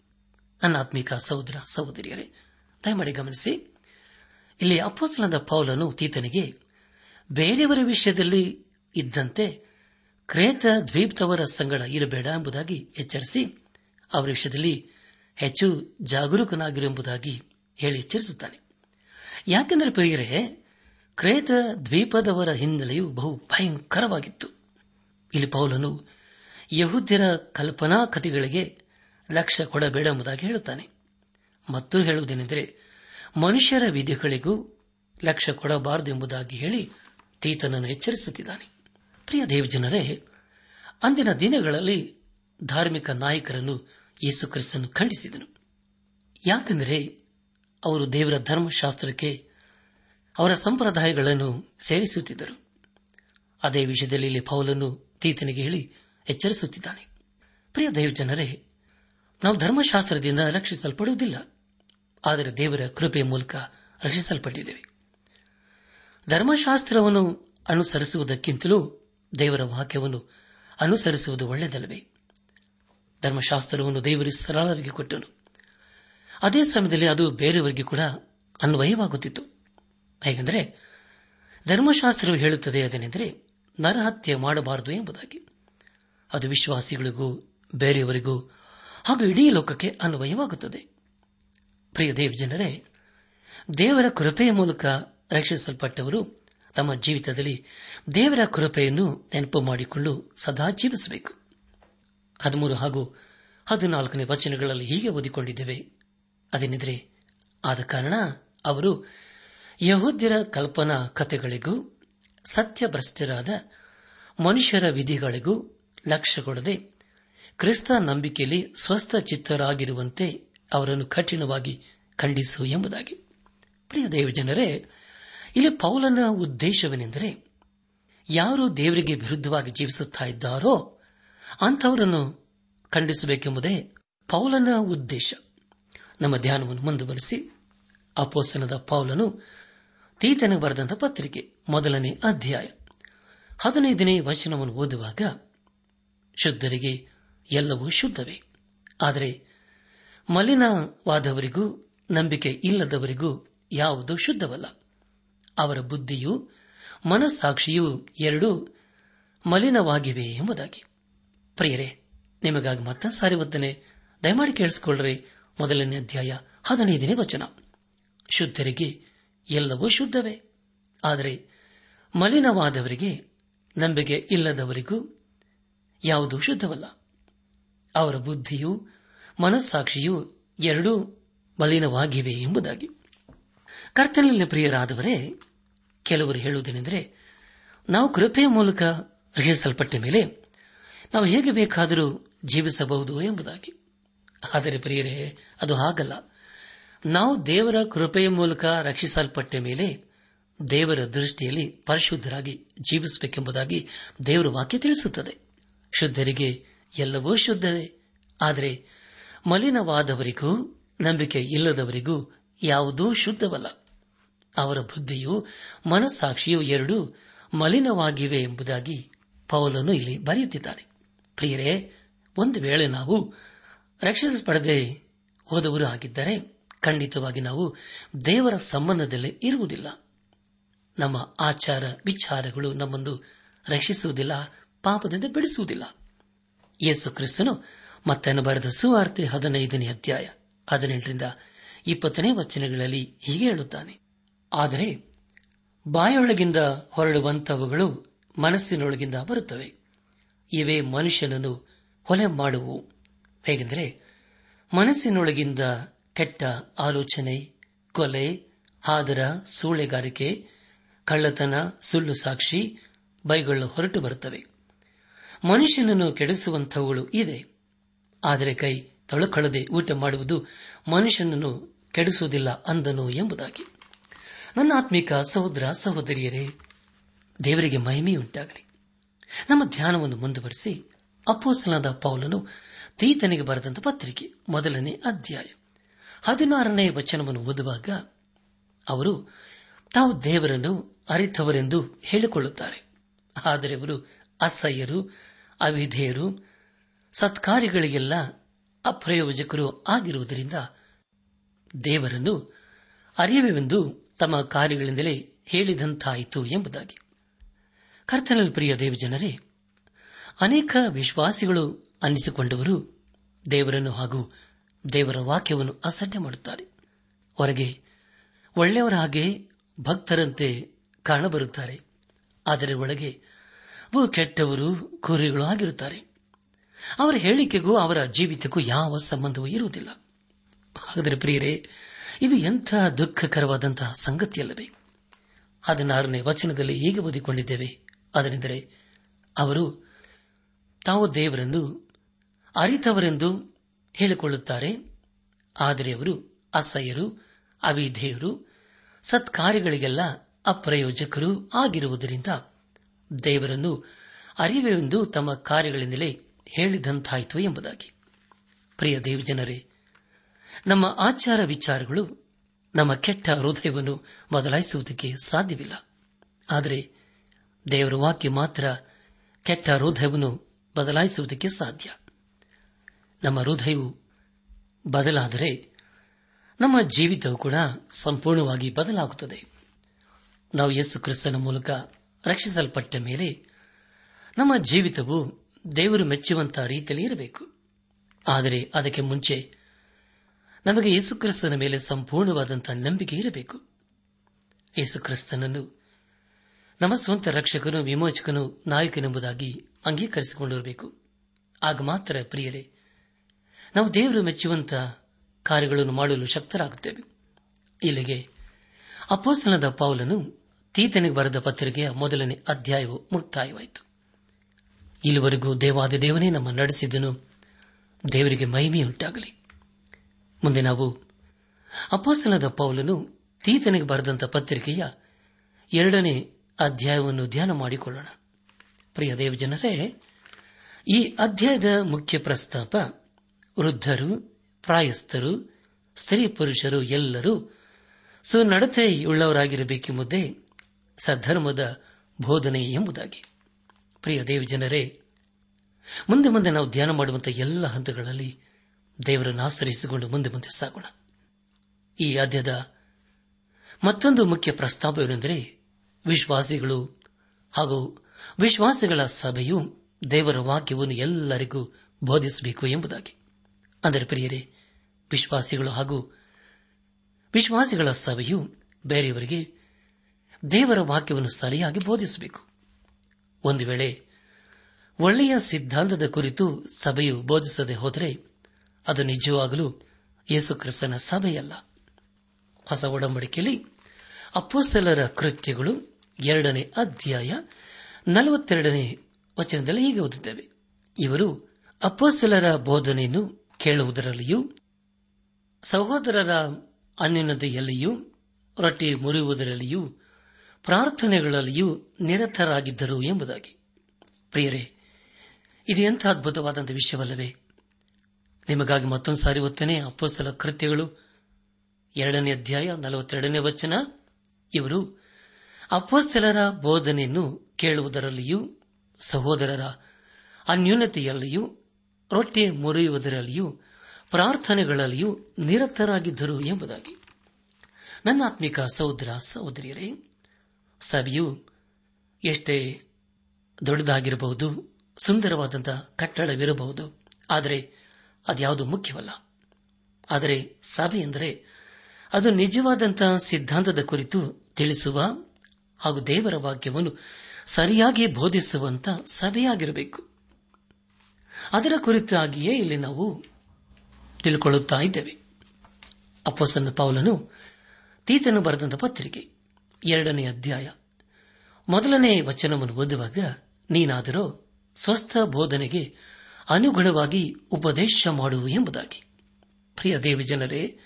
ನನ್ನ ಆತ್ಮಿಕ ಸಹೋದರ ಸಹೋದರಿಯರೇ, ದಯಮಾಡಿ ಗಮನಿಸಿ. ಇಲ್ಲಿ ಅಪ್ಪೋಸಲದ ಪೌಲನು ತೀತನಿಗೆ, ಬೇರೆಯವರ ವಿಷಯದಲ್ಲಿ ಇದ್ದಂತೆ ಕ್ರೇತ ದ್ವೀಪ್ತವರ ಸಂಗಡ ಇರಬೇಡ ಎಂಬುದಾಗಿ ಎಚ್ಚರಿಸಿ, ಅವರ ವಿಷಯದಲ್ಲಿ ಹೆಚ್ಚು ಜಾಗರೂಕನಾಗಿರುವುದಾಗಿ ಹೇಳಿ ಎಚ್ಚರಿಸುತ್ತಾನೆ. ಯಾಕೆಂದರೆ ಪ್ರಿಯರೇ ಕ್ರೇತ ದ್ವೀಪದವರ ಹಿನ್ನೆಲೆಯು ಬಹು ಭಯಂಕರವಾಗಿತ್ತು. ಇಲ್ಲಿ ಪೌಲನು ಯಹುದ್ಯರ ಕಲ್ಪನಾ ಕಥೆಗಳಿಗೆ ಲಕ್ಷ್ಯ ಕೊಡಬೇಡ ಎಂಬುದಾಗಿ ಹೇಳುತ್ತಾನೆ. ಮತ್ತು ಹೇಳುವುದೇನೆಂದರೆ, ಮನುಷ್ಯರ ವಿಧಿಗಳಿಗೂ ಲಕ್ಷ ಕೊಡಬಾರದು ಎಂಬುದಾಗಿ ಹೇಳಿ ತೀತನನ್ನು ಎಚ್ಚರಿಸುತ್ತಿದ್ದಾನೆ. ಪ್ರಿಯ ದೇವಜನರೇ, ಅಂದಿನ ದಿನಗಳಲ್ಲಿ ಧಾರ್ಮಿಕ ನಾಯಕರನ್ನು ಯೇಸು ಕ್ರಿಸ್ತನು ಖಂಡಿಸಿದನು. ಯಾಕೆಂದರೆ, ಅವರು ದೇವರ ಧರ್ಮಶಾಸ್ತ್ರಕ್ಕೆ ಅವರ ಸಂಪ್ರದಾಯಗಳನ್ನು ಸೇರಿಸುತ್ತಿದ್ದರು ಅದೇ ವಿಷಯದಲ್ಲಿ ಇಲ್ಲಿ ಪೌಲನ್ನು ತೀತನಿಗೆ ಹೇಳಿ ಎಚ್ಚರಿಸುತ್ತಿದ್ದಾನೆ. ಪ್ರಿಯ ದೇವಜನರೇ, ನಾವು ಧರ್ಮಶಾಸ್ತ್ರದಿಂದ ರಕ್ಷಿಸಲ್ಪಡುವುದಿಲ್ಲ. ಆದರೆ ದೇವರ ಕೃಪೆಯ ಮೂಲಕ ರಕ್ಷಿಸಲ್ಪಟ್ಟಿದ್ದೇವೆ. ಧರ್ಮಶಾಸ್ತ್ರವನ್ನು ಅನುಸರಿಸುವುದಕ್ಕಿಂತಲೂ ದೇವರ ವಾಕ್ಯವನ್ನು ಅನುಸರಿಸುವುದು ಒಳ್ಳೆಯದಲ್ಲವೇ? ಧರ್ಮಶಾಸ್ತ್ರವನ್ನು ದೇವರು ಸರಳರಿಗೆ ಕೊಟ್ಟನು. ಅದೇ ಸಮಯದಲ್ಲಿ ಅದು ಬೇರೆಯವರಿಗೆ ಕೂಡ ಅನ್ವಯವಾಗುತ್ತಿತ್ತು. ಹೇಗೆಂದರೆ, ಧರ್ಮಶಾಸ್ತ್ರವು ಹೇಳುತ್ತದೆ ಅದೇನೆಂದರೆ, ನರಹತ್ಯೆ ಮಾಡಬಾರದು ಎಂಬುದಾಗಿ. ಅದು ವಿಶ್ವಾಸಿಗಳಿಗೂ, ಬೇರೆಯವರಿಗೂ, ಹಾಗೂ ಇಡೀ ಲೋಕಕ್ಕೆ ಅನ್ವಯವಾಗುತ್ತದೆ. ಪ್ರಿಯ ದೇವ ಜನರೇ, ದೇವರ ಕೃಪೆಯ ಮೂಲಕ ರಕ್ಷಿಸಲ್ಪಟ್ಟವರು ತಮ್ಮ ಜೀವಿತದಲ್ಲಿ ದೇವರ ಕೃಪೆಯನ್ನು ನೆನಪು ಮಾಡಿಕೊಂಡು ಸದಾ ಜೀವಿಸಬೇಕು. ಹದಿಮೂರು ಹಾಗೂ ಹದಿನಾಲ್ಕನೇ ವಚನಗಳಲ್ಲಿ ಹೀಗೆ ಓದಿಕೊಂಡಿದ್ದೇವೆ. ಅದೇನೆಂದರೆ, ಆದ ಕಾರಣ ಅವರು ಯಹೂದ್ಯರ ಕಲ್ಪನಾ ಕಥೆಗಳಿಗೂ, ಸತ್ಯಭ್ರಷ್ಟರಾದ ಮನುಷ್ಯರ ವಿಧಿಗಳಿಗೂ ಲಕ್ಷ್ಯ ಕೊಡದೆ ಕ್ರಿಸ್ತ ನಂಬಿಕೆಯಲ್ಲಿ ಸ್ವಸ್ಥ ಚಿತ್ತರಾಗಿರುವಂತೆ ಅವರನ್ನು ಕಠಿಣವಾಗಿ ಖಂಡಿಸು ಎಂಬುದಾಗಿ. ಪ್ರಿಯ ದೇವಜನರೇ, ಇಲ್ಲಿ ಪೌಲನ ಉದ್ದೇಶವೇನೆಂದರೆ, ಯಾರು ದೇವರಿಗೆ ವಿರುದ್ಧವಾಗಿ ಜೀವಿಸುತ್ತಾ ಇದ್ದಾರೋ ಅಂಥವರನ್ನು ಖಂಡಿಸಬೇಕೆಂಬುದೇ ಪೌಲನ ಉದ್ದೇಶ. ನಮ್ಮ ಧ್ಯಾನವನ್ನು ಮುಂದುವರೆಸಿ ಅಪೋಸ್ತನದ ಪೌಲನು ತೀತನಿಗೆ ಬರೆದಂತಹ ಪತ್ರಿಕೆ, ಮೊದಲನೇ ಅಧ್ಯಾಯ. ಹದಿನೈದನೇ ವಚನವನ್ನು ಓದುವಾಗ ಶುದ್ಧರಿಗೆ ಎಲ್ಲವೂ ಶುದ್ಧವೇ. ಆದರೆ ಮಲಿನವಾದವರಿಗೂ, ನಂಬಿಕೆ ಇಲ್ಲದವರಿಗೂ ಯಾವುದೂ ಶುದ್ಧವಲ್ಲ. ಅವರ ಬುದ್ಧಿಯು, ಮನಸ್ಸಾಕ್ಷಿಯೂ ಎರಡೂ ಮಲಿನವಾಗಿವೆ ಎಂಬುದಾಗಿ. ಪ್ರಿಯರೇ, ನಿಮಗಾಗಿ ಮತ್ತೆ ಸಾರಿ ಒತ್ತನೆ. ದಯಮಾಡಿ ಕೇಳಿಸಿಕೊಳ್ಳ್ರೆ, ಮೊದಲನೇ ಅಧ್ಯಾಯ ಹದಿನೈದನೇ ವಚನ. ಶುದ್ಧರಿಗೆ ಎಲ್ಲವೂ ಶುದ್ಧವೇ. ಆದರೆ ಮಲಿನವಾದವರಿಗೆ ನಂಬಿಕೆ ಇಲ್ಲದವರಿಗೂ ಯಾವುದೂ ಶುದ್ಧವಲ್ಲ. ಅವರ ಬುದ್ಧಿಯು ಮನಸ್ಸಾಕ್ಷಿಯೂ ಎರಡೂ ಮಲಿನವಾಗಿವೆ ಎಂಬುದಾಗಿ. ಕರ್ತನಲ್ಲಿ ಪ್ರಿಯರಾದವರೇ, ಕೆಲವರು ಹೇಳುವುದೇನೆಂದರೆ, ನಾವು ಕೃಪೆಯ ಮೂಲಕ ರಚಿಸಲ್ಪಟ್ಟ ಮೇಲೆ ನಾವು ಹೇಗೆ ಬೇಕಾದರೂ ಜೀವಿಸಬಹುದು ಎಂಬುದಾಗಿ. ಆದರೆ ಪ್ರಿಯರೇ, ಅದು ಹಾಗಲ್ಲ. ನಾವು ದೇವರ ಕೃಪೆಯ ಮೂಲಕ ರಕ್ಷಿಸಲ್ಪಟ್ಟ ಮೇಲೆ ದೇವರ ದೃಷ್ಟಿಯಲ್ಲಿ ಪರಿಶುದ್ಧರಾಗಿ ಜೀವಿಸಬೇಕೆಂಬುದಾಗಿ ದೇವರ ವಾಕ್ಯ ತಿಳಿಸುತ್ತದೆ. ಶುದ್ಧರಿಗೆ ಎಲ್ಲವೂ ಶುದ್ಧವೇ. ಆದರೆ ಮಲಿನವಾದವರಿಗೂ, ನಂಬಿಕೆ ಇಲ್ಲದವರಿಗೂ ಯಾವುದೂ ಶುದ್ಧವಲ್ಲ. ಅವರ ಬುದ್ಧಿಯು, ಮನಸ್ಸಾಕ್ಷಿಯು ಎರಡೂ ಮಲಿನವಾಗಿವೆ ಎಂಬುದಾಗಿ ಪೌಲನು ಇಲ್ಲಿ ಬರೆಯುತ್ತಿದ್ದಾನೆ. ಪ್ರಿಯರೇ, ಒಂದು ವೇಳೆ ನಾವು ರಕ್ಷಿಸಲ್ಪಡದೆ ಹೋದವರು ಆಗಿದ್ದರೆ ಖಂಡಿತವಾಗಿ ನಾವು ದೇವರ ಸಂಬಂಧದಲ್ಲಿ ಇರುವುದಿಲ್ಲ. ನಮ್ಮ ಆಚಾರ, ವಿಚಾರಗಳು ನಮ್ಮನ್ನು ರಕ್ಷಿಸುವುದಿಲ್ಲ, ಪಾಪದಿಂದ ಬಿಡಿಸುವುದಿಲ್ಲ. ಯೇಸು ಕ್ರಿಸ್ತನು ಮತ್ತನ್ನು ಬರೆದ ಸುವಾರ್ತೆ ಹದಿನೈದನೇ ಅಧ್ಯಾಯ ಹದಿನೆಂಟರಿಂದ ಇಪ್ಪತ್ತನೇ ವಚನಗಳಲ್ಲಿ ಹೀಗೆ ಹೇಳುತ್ತಾನೆ. ಆದರೆ ಬಾಯೊಳಗಿಂದ ಹೊರಡುವಂತವುಗಳು ಮನಸ್ಸಿನೊಳಗಿಂದ ಬರುತ್ತವೆ. ಇವೇ ಮನುಷ್ಯನನ್ನು ಹೊಲೆ ಮಾಡುವು ಹೇಗೆಂದರೆ ಮನಸ್ಸಿನೊಳಗಿಂದ ಕೆಟ್ಟ ಆಲೋಚನೆ, ಕೊಲೆ ಹಾದರ ಸೂಳೆಗಾರಿಕೆ, ಕಳ್ಳತನ, ಸುಳ್ಳು ಸಾಕ್ಷಿ ಬೈಗಳು ಹೊರಟು ಬರುತ್ತವೆ. ಮನುಷ್ಯನನ್ನು ಕೆಡಿಸುವಂಥವುಗಳು ಇವೆ. ಆದರೆ ಕೈ ತೊಳಕೊಳ್ಳದೆ ಊಟ ಮಾಡುವುದು ಮನುಷ್ಯನನ್ನು ಕೆಡಿಸುವುದಿಲ್ಲ ಅಂದನು ಎಂಬುದಾಗಿ. ನನ್ನ ಆತ್ಮಿಕ ಸಹೋದರ, ಸಹೋದರಿಯರೇ, ದೇವರಿಗೆ ಮಹಿಮೆಯುಂಟಾಗಲಿ. ನಮ್ಮ ಧ್ಯಾನವನ್ನು ಮುಂದುವರೆಸಿ ಅಪ್ಪೋಸಲಾದ ಪೌಲನು ತೀತನಿಗೆ ಬರೆದಂತ ಪತ್ರಿಕೆ, ಮೊದಲನೇ ಅಧ್ಯಾಯ. ಹದಿನಾರನೇ ವಚನವನ್ನು ಓದುವಾಗ ಅವರು ತಾವು ದೇವರನ್ನು ಅರಿತವರೆಂದು ಹೇಳಿಕೊಳ್ಳುತ್ತಾರೆ. ಆದರೆ ಅವರು ಅಸಹ್ಯರು, ಅವಿಧೇಯರು, ಸತ್ಕಾರ್ಯಗಳಿಗೆಲ್ಲ ಅಪ್ರಯೋಜಕರು ಆಗಿರುವುದರಿಂದ ದೇವರನ್ನು ಅರಿಯವೆಂದು ತಮ್ಮ ಕಾರ್ಯಗಳಿಂದಲೇ ಹೇಳಿದಂತಾಯಿತು ಎಂಬುದಾಗಿ. ಕರ್ತನಲ್ಲಿ ಪ್ರಿಯ ದೇವಜನರೇ, ಅನೇಕ ವಿಶ್ವಾಸಿಗಳು ಅನ್ನಿಸಿಕೊಂಡವರು ದೇವರನ್ನು ಹಾಗೂ ದೇವರ ವಾಕ್ಯವನ್ನು ಅಸಡ್ಡೆ ಮಾಡುತ್ತಾರೆ. ಹೊರಗೆ ಒಳ್ಳೆಯವರ ಹಾಗೆ ಭಕ್ತರಂತೆ ಕಾಣಬರುತ್ತಾರೆ. ಆದರೆ ಒಳಗೆ ಕೆಟ್ಟವರು ಕುರಿಗಳು ಆಗಿರುತ್ತಾರೆ. ಅವರ ಹೇಳಿಕೆಗೂ ಅವರ ಜೀವಿತಕ್ಕೂ ಯಾವ ಸಂಬಂಧವೂ ಇರುವುದಿಲ್ಲ. ಹಾಗಾದರೆ ಪ್ರಿಯರೇ, ಇದು ಎಂಥ ದುಃಖಕರವಾದಂತಹ ಸಂಗತಿಯಲ್ಲವೇ? ಹದಿನಾರನೇ ವಚನದಲ್ಲಿ ಹೇಗೆ ಓದಿಕೊಂಡಿದ್ದೇವೆ. ಅದನೆಂದರೆ, ಅವರು ತಾವು ದೇವರೆಂದು, ಅರಿತವರೆಂದು ಹೇಳಿಕೊಳ್ಳುತ್ತಾರೆ. ಆದರೆ ಅವರು ಅಸಹ್ಯರು, ಅವಿಧೇಯರು, ಸತ್ಕಾರ್ಯಗಳಿಗೆಲ್ಲ ಅಪ್ರಯೋಜಕರು ಆಗಿರುವುದರಿಂದ ದೇವರನ್ನು ಅರಿವೆಂದು ತಮ್ಮ ಕಾರ್ಯಗಳಿಂದಲೇ ಹೇಳಿದಂತಾಯಿತು ಎಂಬುದಾಗಿ. ಪ್ರಿಯ ದೇವಜನರೇ, ನಮ್ಮ ಆಚಾರ ವಿಚಾರಗಳು ನಮ್ಮ ಕೆಟ್ಟ ಹೃದಯವನ್ನು ಬದಲಾಯಿಸುವುದಕ್ಕೆ ಸಾಧ್ಯವಿಲ್ಲ. ಆದರೆ ದೇವರ ವಾಕ್ಯ ಮಾತ್ರ ಕೆಟ್ಟ ಹೃದಯವನ್ನು ಬದಲಾಯಿಸುವುದಕ್ಕೆ ಸಾಧ್ಯ. ನಮ್ಮ ಹೃದಯವು ಬದಲಾದರೆ ನಮ್ಮ ಜೀವಿತವು ಕೂಡ ಸಂಪೂರ್ಣವಾಗಿ ಬದಲಾಗುತ್ತದೆ. ನಾವು ಯೇಸು ಕ್ರಿಸ್ತನ ಮೂಲಕ ರಕ್ಷಿಸಲ್ಪಟ್ಟ ಮೇಲೆ ನಮ್ಮ ಜೀವಿತವು ದೇವರು ಮೆಚ್ಚುವಂತಹ ರೀತಿಯಲ್ಲಿ ಇರಬೇಕು. ಆದರೆ ಅದಕ್ಕೆ ಮುಂಚೆ ನಮಗೆ ಯೇಸುಕ್ರಿಸ್ತನ ಮೇಲೆ ಸಂಪೂರ್ಣವಾದಂತಹ ನಂಬಿಕೆ ಇರಬೇಕು. ಯೇಸುಕ್ರಿಸ್ತನನ್ನು ನಮ್ಮ ಸ್ವಂತ ರಕ್ಷಕನು ವಿಮೋಚಕನು ನಾಯಕನೆಂಬುದಾಗಿ ಅಂಗೀಕರಿಸಿಕೊಂಡಿರಬೇಕು. ಆಗ ಮಾತ್ರ ಪ್ರಿಯರೇ ನಾವು ದೇವರು ಮೆಚ್ಚುವಂತಹ ಕಾರ್ಯಗಳನ್ನು ಮಾಡಲು ಶಕ್ತರಾಗುತ್ತೇವೆ. ಇಲ್ಲಿಗೆ ಅಪೋಸ್ತನದ ಪೌಲನು ತೀತನಿಗೆ ಬರೆದ ಪತ್ರಿಕೆಯ ಮೊದಲನೇ ಅಧ್ಯಾಯವು ಮುಕ್ತಾಯವಾಯಿತು. ಇಲ್ಲಿವರೆಗೂ ದೇವಾದ ದೇವನೇ ನಮ್ಮ ನಡೆಸಿದ್ದನು. ದೇವರಿಗೆ ಮಹಿಮೆಯುಂಟಾಗಲಿ. ಮುಂದೆ ನಾವು ಅಪೋಸ್ತನದ ಪೌಲನು ತೀತನಿಗೆ ಬರೆದಂತ ಪತ್ರಿಕೆಯ ಎರಡನೇ ಅಧ್ಯಾಯವನ್ನು ಧ್ಯಾನ ಮಾಡಿಕೊಳ್ಳೋಣ. ಪ್ರಿಯ ದೇವಜನರೇ, ಈ ಅಧ್ಯಾಯದ ಮುಖ್ಯ ಪ್ರಸ್ತಾಪ ವೃದ್ಧರು, ಪ್ರಾಯಸ್ಥರು, ಸ್ತ್ರೀ ಪುರುಷರು ಎಲ್ಲರೂ ಸುನಡತೆಯುಳ್ಳವರಾಗಿರಬೇಕೆಂಬುದೇ ಸಧರ್ಮದ ಬೋಧನೆ ಎಂಬುದಾಗಿ. ಪ್ರಿಯ ದೇವಜನರೇ ಮುಂದೆ ಮುಂದೆ ನಾವು ಧ್ಯಾನ ಮಾಡುವಂತಹ ಎಲ್ಲ ಹಂತಗಳಲ್ಲಿ ದೇವರನ್ನು ಆಶ್ರಯಿಸಿಕೊಂಡು ಮುಂದೆ ಮುಂದೆ ಸಾಗೋಣ. ಈ ಅಧ್ಯದ ಮತ್ತೊಂದು ಮುಖ್ಯ ಪ್ರಸ್ತಾಪವೇನೆಂದರೆ ವಿಶ್ವಾಸಿಗಳು ಹಾಗೂ ವಿಶ್ವಾಸಿಗಳ ಸಭೆಯು ದೇವರ ವಾಕ್ಯವನ್ನು ಎಲ್ಲರಿಗೂ ಬೋಧಿಸಬೇಕು ಎಂಬುದಾಗಿ. ಅಂದರೆ ಪ್ರಿಯರೇ, ವಿಶ್ವಾಸಿಗಳು ಹಾಗೂ ವಿಶ್ವಾಸಿಗಳ ಸಭೆಯು ಬೇರೆಯವರಿಗೆ ದೇವರ ವಾಕ್ಯವನ್ನು ಸರಿಯಾಗಿ ಬೋಧಿಸಬೇಕು. ಒಂದು ವೇಳೆ ಒಳ್ಳೆಯ ಸಿದ್ಧಾಂತದ ಕುರಿತು ಸಭೆಯು ಬೋಧಿಸದೆ ಹೋದರೆ ಅದು ನಿಜವಾಗಲೂ ಯೇಸುಕ್ರಿಸ್ತನ ಸಭೆಯಲ್ಲ. ಹೊಸ ಒಡಂಬಡಿಕೆಯಲ್ಲಿ ಅಪ್ಪೋಸಲರ ಕೃತ್ಯಗಳು ಎರಡನೇ ಅಧ್ಯಾಯ ನಲವತ್ತೆರಡನೇ ವಚನದಲ್ಲಿ ಹೀಗೆ ಓದುತ್ತೇವೆ. ಇವರು ಅಪ್ಪೋಸಲರ ಬೋಧನೆಯನ್ನು ಕೇಳುವುದರಲ್ಲಿಯೂ, ಸಹೋದರರ ಅನ್ಯನದೆಯಲ್ಲಿಯೂ ರೊಟ್ಟಿ ಮುರಿಯುವುದರಲ್ಲಿಯೂ, ಪ್ರಾರ್ಥನೆಗಳಲ್ಲಿಯೂ ನಿರತರಾಗಿದ್ದರು ಎಂಬುದಾಗಿ. ಪ್ರಿಯರೇ, ಇದು ಎಂಥ ಅದ್ಭುತವಾದಂಥ ವಿಷಯವಲ್ಲವೇ? ನಿಮಗಾಗಿ ಮತ್ತೊಂದು ಸಾರಿ ಒತ್ತನೆ ಅಪ್ಪೋಸಲ ಕೃತ್ಯಗಳು ಎರಡನೇ ಅಧ್ಯಾಯ ನಲವತ್ತೆರಡನೇ ವಚನ. ಇವರು ಅಪ್ಪೋಸ್ತಲರ ಬೋಧನೆಯನ್ನು ಕೇಳುವುದರಲ್ಲಿಯೂ, ಸಹೋದರರ ಅನ್ಯೂನತೆಯಲ್ಲಿಯೂ ರೊಟ್ಟೆ ಮುರಿಯುವುದರಲ್ಲಿಯೂ, ಪ್ರಾರ್ಥನೆಗಳಲ್ಲಿಯೂ ನಿರತರಾಗಿದ್ದರು ಎಂಬುದಾಗಿ. ನನ್ನ ಆತ್ಮಿಕ ಸಹೋದರ, ಸಹೋದರಿಯರೇ, ಸಭೆಯು ಎಷ್ಟೇ ದೊಡ್ಡದಾಗಿರಬಹುದು, ಸುಂದರವಾದಂತಹ ಕಟ್ಟಡವಿರಬಹುದು, ಆದರೆ ಅದ್ಯಾವುದು ಮುಖ್ಯವಲ್ಲ. ಆದರೆ ಸಭೆ ಎಂದರೆ ಅದು ನಿಜವಾದಂತಹ ಸಿದ್ಧಾಂತದ ಕುರಿತು ತಿಳಿಸುವ ಹಾಗೂ ದೇವರ ವಾಕ್ಯವನ್ನು ಸರಿಯಾಗಿ ಬೋಧಿಸುವಂತ ಸಭೆಯಾಗಿರಬೇಕು. ಅದರ ಕುರಿತಾಗಿಯೇ ಇಲ್ಲಿ ನಾವು ತಿಳ್ಕೊಳ್ಳುತ್ತಾ ಇದ್ದೇವೆ. ಅಪ್ಪಸನ್ನ ಪೌಲನು ತೀತನು ಬರೆದಂತ ಪತ್ರಿಕೆ, ಎರಡನೇ ಅಧ್ಯಾಯ. ಮೊದಲನೇ ವಚನವನ್ನು ಓದುವಾಗ, ನೀನಾದರೂ ಸ್ವಸ್ಥ ಬೋಧನೆಗೆ ಅನುಗುಣವಾಗಿ ಉಪದೇಶ ಮಾಡು ಎಂಬುದಾಗಿ. ಪ್ರಿಯ ದೇವಿ ಜನರೇ,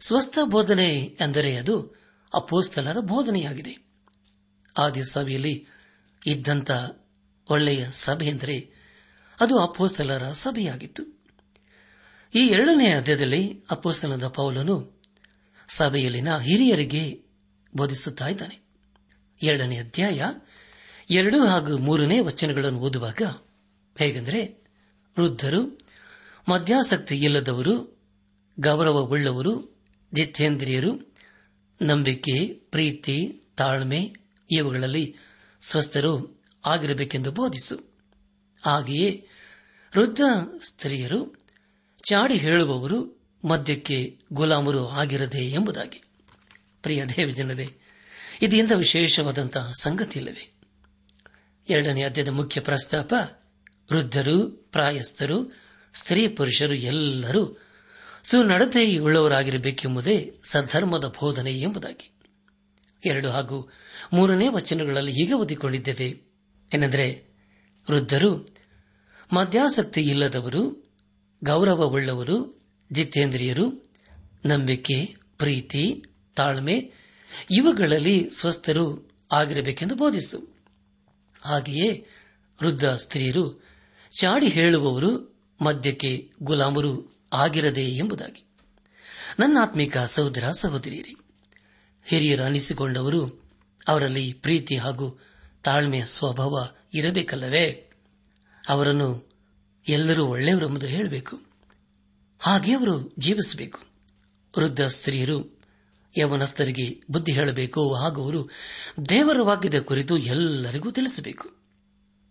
ಸ್ವಸ್ಥ ಬೋಧನೆ ಎಂದರೆ ಅದು ಅಪೋಸ್ತಲರ ಬೋಧನೆಯಾಗಿದೆ. ಆದಿ ಸಭೆಯಲ್ಲಿ ಇದ್ದಂತ ಒಳ್ಳೆಯ ಸಭೆ ಎಂದರೆ ಅದು ಅಪೋಸ್ತಲರ ಸಭೆಯಾಗಿತ್ತು. ಈ ಎರಡನೇ ಅಧ್ಯಾಯದಲ್ಲಿ ಅಪ್ಪೋಸ್ತಲದ ಪೌಲನು ಸಭೆಯಲ್ಲಿನ ಹಿರಿಯರಿಗೆ ಬೋಧಿಸುತ್ತಾ ಇದ್ದಾನೆ. ಎರಡನೇ ಅಧ್ಯಾಯ ಎರಡು ಹಾಗೂ ಮೂರನೇ ವಚನಗಳನ್ನು ಓದುವಾಗ ಹೇಗೆಂದರೆ, ವೃದ್ಧರು, ಮಧ್ಯಾಸಕ್ತಿ ಇಲ್ಲದವರು, ಗೌರವವುಳ್ಳವರು ಜಿತೇಂದ್ರಿಯರು ನಂಬಿಕೆ, ಪ್ರೀತಿ, ತಾಳ್ಮೆ, ಇವುಗಳಲ್ಲಿ ಸ್ವಸ್ಥರು ಆಗಿರಬೇಕೆಂದು ಬೋಧಿಸು. ಹಾಗೆಯೇ ವೃದ್ಧ ಸ್ತ್ರೀಯರು ಚಾಡಿ ಹೇಳುವವರು ಮದ್ಯಕ್ಕೆ ಗುಲಾಮರು ಆಗಿರದೆ ಎಂಬುದಾಗಿ. ಪ್ರಿಯ ದೇವಜನರೇ ಇದು ಇದೆಯಿಂದ ವಿಶೇಷವಾದಂತಹ ಸಂಗತಿಯಿಲ್ಲವೇ? ಎರಡನೇ ಅಧ್ಯಯದ ಮುಖ್ಯ ಪ್ರಸ್ತಾಪ, ವೃದ್ಧರು, ಪ್ರಾಯಸ್ಥರು, ಸ್ತ್ರೀ ಪುರುಷರು ಎಲ್ಲರೂ ಸುನಡತೆಯುಳ್ಳವರಾಗಿರಬೇಕೆಂಬುದೇ ಸಧರ್ಮದ ಬೋಧನೆ ಎಂಬುದಾಗಿ. ಎರಡು ಹಾಗೂ ಮೂರನೇ ವಚನಗಳಲ್ಲಿ ಹೀಗೆ ಓದಿಕೊಂಡಿದ್ದೇವೆ. ಏನೆಂದರೆ, ವೃದ್ಧರು ಮದ್ಯಾಸಕ್ತಿ ಇಲ್ಲದವರು ಗೌರವವುಳ್ಳವರು, ಜಿತೇಂದ್ರಿಯರು, ನಂಬಿಕೆ, ಪ್ರೀತಿ, ತಾಳ್ಮೆ, ಇವುಗಳಲ್ಲಿ ಸ್ವಸ್ಥರು ಆಗಿರಬೇಕೆಂದು ಬೋಧಿಸು. ಹಾಗೆಯೇ ವೃದ್ಧ ಸ್ತ್ರೀಯರು ಚಾಡಿ ಹೇಳುವವರು ಮದ್ಯಕ್ಕೆ ಗುಲಾಮರು ಆಗಿರದೆ ಎಂಬುದಾಗಿ. ನನ್ನಾತ್ಮಿಕ ಸಹೋದರ ಸಹೋದರಿಯರಿ, ಹಿರಿಯರು ಅನಿಸಿಕೊಂಡವರು ಅವರಲ್ಲಿ ಪ್ರೀತಿ ಹಾಗೂ ತಾಳ್ಮೆಯ ಸ್ವಭಾವ ಇರಬೇಕಲ್ಲವೇ? ಅವರನ್ನು ಎಲ್ಲರೂ ಒಳ್ಳೆಯವರೆಂಬುದು ಹೇಳಬೇಕು. ಹಾಗೆ ಅವರು ಜೀವಿಸಬೇಕು. ವೃದ್ಧ ಸ್ತ್ರೀಯರು, ಯವನಸ್ಥರಿಗೆ ಬುದ್ಧಿ ಹೇಳಬೇಕು. ಹಾಗೂ ಅವರು ದೇವರ ವಾಕ್ಯದ ಕುರಿತು ಎಲ್ಲರಿಗೂ ತಿಳಿಸಬೇಕು.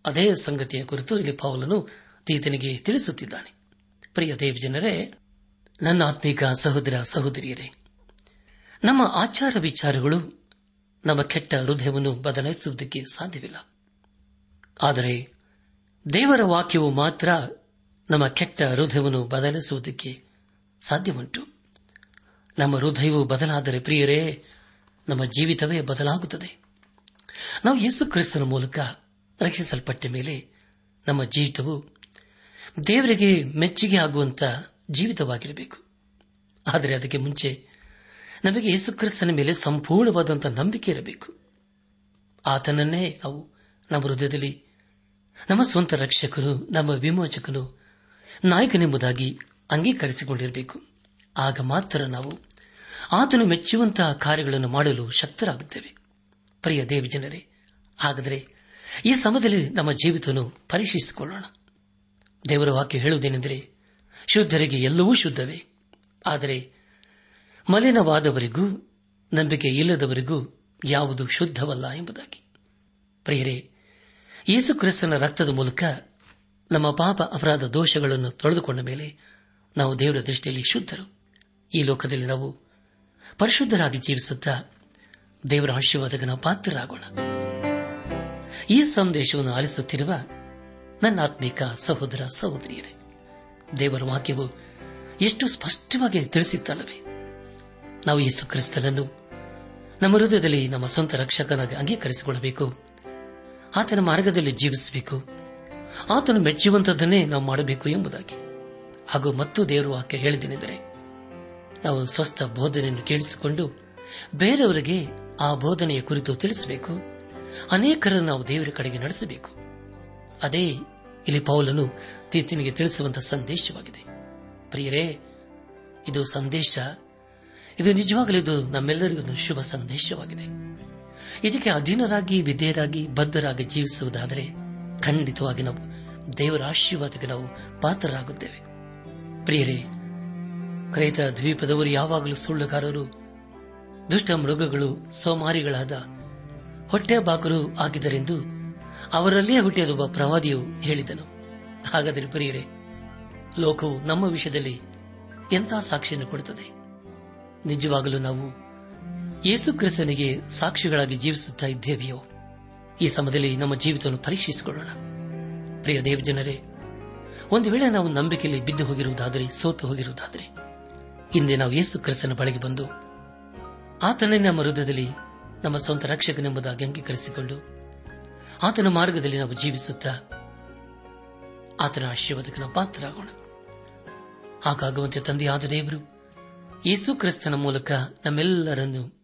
ಅದೇ ಸಂಗತಿಯ ಕುರಿತು ಇಲ್ಲಿ ಪೌಲನು ತೀತನಿಗೆ ತಿಳಿಸುತ್ತಿದ್ದಾನೆ. ಪ್ರಿಯ ದೇವ ಜನರೇ ನನ್ನ ಆತ್ಮೀಕ ಸಹೋದರ ಸಹೋದರಿಯರೇ, ನಮ್ಮ ಆಚಾರ ವಿಚಾರಗಳು ನಮ್ಮ ಕೆಟ್ಟ ಹೃದಯವನ್ನು ಬದಲಾಯಿಸುವುದಕ್ಕೆ ಸಾಧ್ಯವಿಲ್ಲ. ಆದರೆ ದೇವರ ವಾಕ್ಯವು ಮಾತ್ರ ನಮ್ಮ ಕೆಟ್ಟ ಹೃದಯವನ್ನು ಬದಲಿಸುವುದಕ್ಕೆ ಸಾಧ್ಯವುಂಟು. ನಮ್ಮ ಹೃದಯವು ಬದಲಾದರೆ ಪ್ರಿಯರೇ, ನಮ್ಮ ಜೀವಿತವೇ ಬದಲಾಗುತ್ತದೆ. ನಾವು ಯೇಸು ಕ್ರಿಸ್ತನ ಮೂಲಕ ರಕ್ಷಿಸಲ್ಪಟ್ಟ ಮೇಲೆ ನಮ್ಮ ಜೀವಿತವು ದೇವರಿಗೆ ಮೆಚ್ಚುಗೆ ಆಗುವಂತ ಜೀವಿತವಾಗಿರಬೇಕು. ಆದರೆ ಅದಕ್ಕೆ ಮುಂಚೆ ನಮಗೆ ಯೇಸುಕ್ರಿಸ್ತನ ಮೇಲೆ ಸಂಪೂರ್ಣವಾದಂತಹ ನಂಬಿಕೆ ಇರಬೇಕು. ಆತನನ್ನೇ ನಾವು ನಮ್ಮ ಹೃದಯದಲ್ಲಿ ನಮ್ಮ ಸ್ವಂತ ರಕ್ಷಕನು ನಮ್ಮ ವಿಮೋಚಕನು ನಾಯಕನೆಂಬುದಾಗಿ ಅಂಗೀಕರಿಸಿಕೊಂಡಿರಬೇಕು. ಆಗ ಮಾತ್ರ ನಾವು ಆತನು ಮೆಚ್ಚುವಂತಹ ಕಾರ್ಯಗಳನ್ನು ಮಾಡಲು ಶಕ್ತರಾಗುತ್ತೇವೆ. ಪ್ರಿಯ ದೇವಿ ಜನರೇ ಹಾಗಾದರೆ ಈ ಸಮಯದಲ್ಲಿ ನಮ್ಮ ಜೀವಿತವನ್ನು ಪರೀಕ್ಷಿಸಿಕೊಳ್ಳೋಣ. ದೇವರ ವಾಕ್ಯ ಹೇಳುವುದೇನೆಂದರೆ, ಶುದ್ಧರಿಗೆ ಎಲ್ಲವೂ ಶುದ್ಧವೇ. ಆದರೆ ಮಲಿನವಾದವರಿಗೂ ನಂಬಿಕೆ ಇಲ್ಲದವರಿಗೂ ಯಾವುದು ಶುದ್ಧವಲ್ಲ ಎಂಬುದಾಗಿ. ಪ್ರಿಯರೇ ಯೇಸು ಕ್ರಿಸ್ತನ ರಕ್ತದ ಮೂಲಕ ನಮ್ಮ ಪಾಪ ಅಪರಾಧ ದೋಷಗಳನ್ನು ತೊಳೆದುಕೊಂಡ ಮೇಲೆ ನಾವು ದೇವರ ದೃಷ್ಟಿಯಲ್ಲಿ ಶುದ್ಧರು. ಈ ಲೋಕದಲ್ಲಿ ನಾವು ಪರಿಶುದ್ಧರಾಗಿ ಜೀವಿಸುತ್ತಾ ದೇವರ ಆಶೀರ್ವಾದಕ್ಕೆ ನಾವು ಪಾತ್ರರಾಗೋಣ. ಈ ಸಂದೇಶವನ್ನು ಆಲಿಸುತ್ತಿರುವ ನನ್ನ ಆತ್ಮಿಕ ಸಹೋದರ ಸಹೋದರಿಯರೇ, ದೇವರ ವಾಕ್ಯವು ಎಷ್ಟು ಸ್ಪಷ್ಟವಾಗಿ ತಿಳಿಸಿತ್ತಲ್ಲವೇ? ನಾವು ಯೇಸು ಕ್ರಿಸ್ತನನ್ನು ನಮ್ಮ ಹೃದಯದಲ್ಲಿ ನಮ್ಮ ಸ್ವಂತ ರಕ್ಷಕನಾಗಿ ಅಂಗೀಕರಿಸಿಕೊಳ್ಳಬೇಕು. ಆತನ ಮಾರ್ಗದಲ್ಲಿ ಜೀವಿಸಬೇಕು. ಆತನು ಮೆಚ್ಚುವಂತದ್ದನ್ನೇ ನಾವು ಮಾಡಬೇಕು ಎಂಬುದಾಗಿ. ಹಾಗೂ ಮತ್ತು ದೇವರು ಆಕೆ ಹೇಳಿದ್ದೇನೆಂದರೆ, ನಾವು ಸ್ವಸ್ಥ ಬೋಧನೆಯನ್ನು ಕೇಳಿಸಿಕೊಂಡು ಬೇರೆಯವರಿಗೆ ಆ ಬೋಧನೆಯ ಕುರಿತು ತಿಳಿಸಬೇಕು. ಅನೇಕರನ್ನು ನಾವು ದೇವರ ಕಡೆಗೆ ನಡೆಸಬೇಕು. ಅದೇ ಇಲ್ಲಿ ಪೌಲನು ತೀತಿನಿಗೆ ತಿಳಿಸುವಂತಹ ಸಂದೇಶವಾಗಿದೆ. ಪ್ರಿಯರೇ, ಇದು ಸಂದೇಶ. ಇದು ನಿಜವಾಗಲೂ ಇದು ನಮ್ಮೆಲ್ಲರಿಗೂ ಶುಭ ಸಂದೇಶವಾಗಿದೆ. ಇದಕ್ಕೆ ಅಧೀನರಾಗಿ, ವಿಧೇಯರಾಗಿ, ಬದ್ಧರಾಗಿ ಜೀವಿಸುವುದಾದರೆ ಖಂಡಿತವಾಗಿ ನಾವು ದೇವರ ಆಶೀರ್ವಾದಕ್ಕೆ ನಾವು ಪಾತ್ರರಾಗುತ್ತೇವೆ. ಪ್ರಿಯರೇ, ಕ್ರೈತ ದ್ವೀಪದವರು ಯಾವಾಗಲೂ ಸುಳ್ಳುಗಾರರು, ದುಷ್ಟ ಮೃಗಗಳು, ಸೋಮಾರಿಗಳಾದ ಹೊಟ್ಟೆ ಬಾಕರು ಆಗಿದ್ದರೆಂದು ಅವರಲ್ಲೇ ಹುಟ್ಟಿಯದೊಬ್ಬ ಪ್ರವಾದಿಯು ಹೇಳಿದನು. ಹಾಗಾದರೆ ಪ್ರಿಯರೇ, ಲೋಕವು ನಮ್ಮ ವಿಷಯದಲ್ಲಿ ಎಂಥ ಸಾಕ್ಷಿಯನ್ನು ಕೊಡುತ್ತದೆ? ನಿಜವಾಗಲೂ ನಾವು ಯೇಸು ಕ್ರಿಸ್ತನಿಗೆ ಸಾಕ್ಷಿಗಳಾಗಿ ಜೀವಿಸುತ್ತಾ ಇದ್ದೇವೆಯೋ, ಈ ಸಮಯದಲ್ಲಿ ನಮ್ಮ ಜೀವಿತವನ್ನು ಪರೀಕ್ಷಿಸಿಕೊಳ್ಳೋಣ. ಪ್ರಿಯ ದೇವಜನರೇ, ಒಂದು ವೇಳೆ ನಾವು ನಂಬಿಕೆಯಲ್ಲಿ ಬಿದ್ದು ಹೋಗಿರುವುದಾದರೆ, ಸೋತು ಹೋಗಿರುವುದಾದರೆ, ಹಿಂದೆ ನಾವು ಯೇಸು ಕ್ರಿಸ್ತನ ಬಳಿಗೆ ಬಂದು ಆತನೇ ನಮ್ಮ ಹೃದಯದಲ್ಲಿ, ನಮ್ಮ ಸ್ವಂತ ರಕ್ಷಕನೆಂಬುದಾಗಿ ಅಂಗೀಕರಿಸಿಕೊಂಡು, ಆತನ ಮಾರ್ಗದಲ್ಲಿ ನಾವು ಜೀವಿಸುತ್ತಾ, ಆತನ ಆಶೀರ್ವಾದಕ್ಕೆ ನಾವು ಪಾತ್ರರಾಗೋಣ. ಹಾಗಾಗುವಂತೆ ತಂದೆಯಾದ ದೇವರು, ಯೇಸು ಕ್ರಿಸ್ತನ ಮೂಲಕ ನಮ್ಮೆಲ್ಲರನ್ನು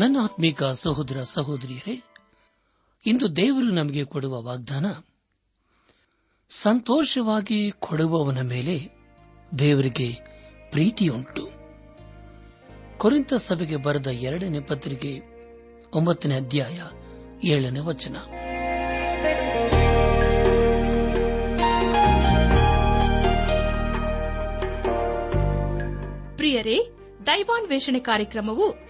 ನನ್ನ ಆತ್ಮೀಕ ಸಹೋದರ ಸಹೋದರಿಯರೇ, ಇಂದು ದೇವರು ನಮಗೆ ಕೊಡುವ ವಾಗ್ದಾನ, ಸಂತೋಷವಾಗಿ ಕೊಡುವವನ ಮೇಲೆ ದೇವರಿಗೆ ಪ್ರೀತಿಯುಂಟು. ಕುರಿತ ಸಭೆಗೆ ಬರೆದ ಎರಡನೇ ಪತ್ರಿಕೆ, ಒಂಬತ್ತನೇ ಅಧ್ಯಾಯ, ಏಳನೇ ವಚನ. ಪ್ರಿಯರೇ, ದೈವಾನ್ವೇಷಣೆ ಕಾರ್ಯಕ್ರಮವು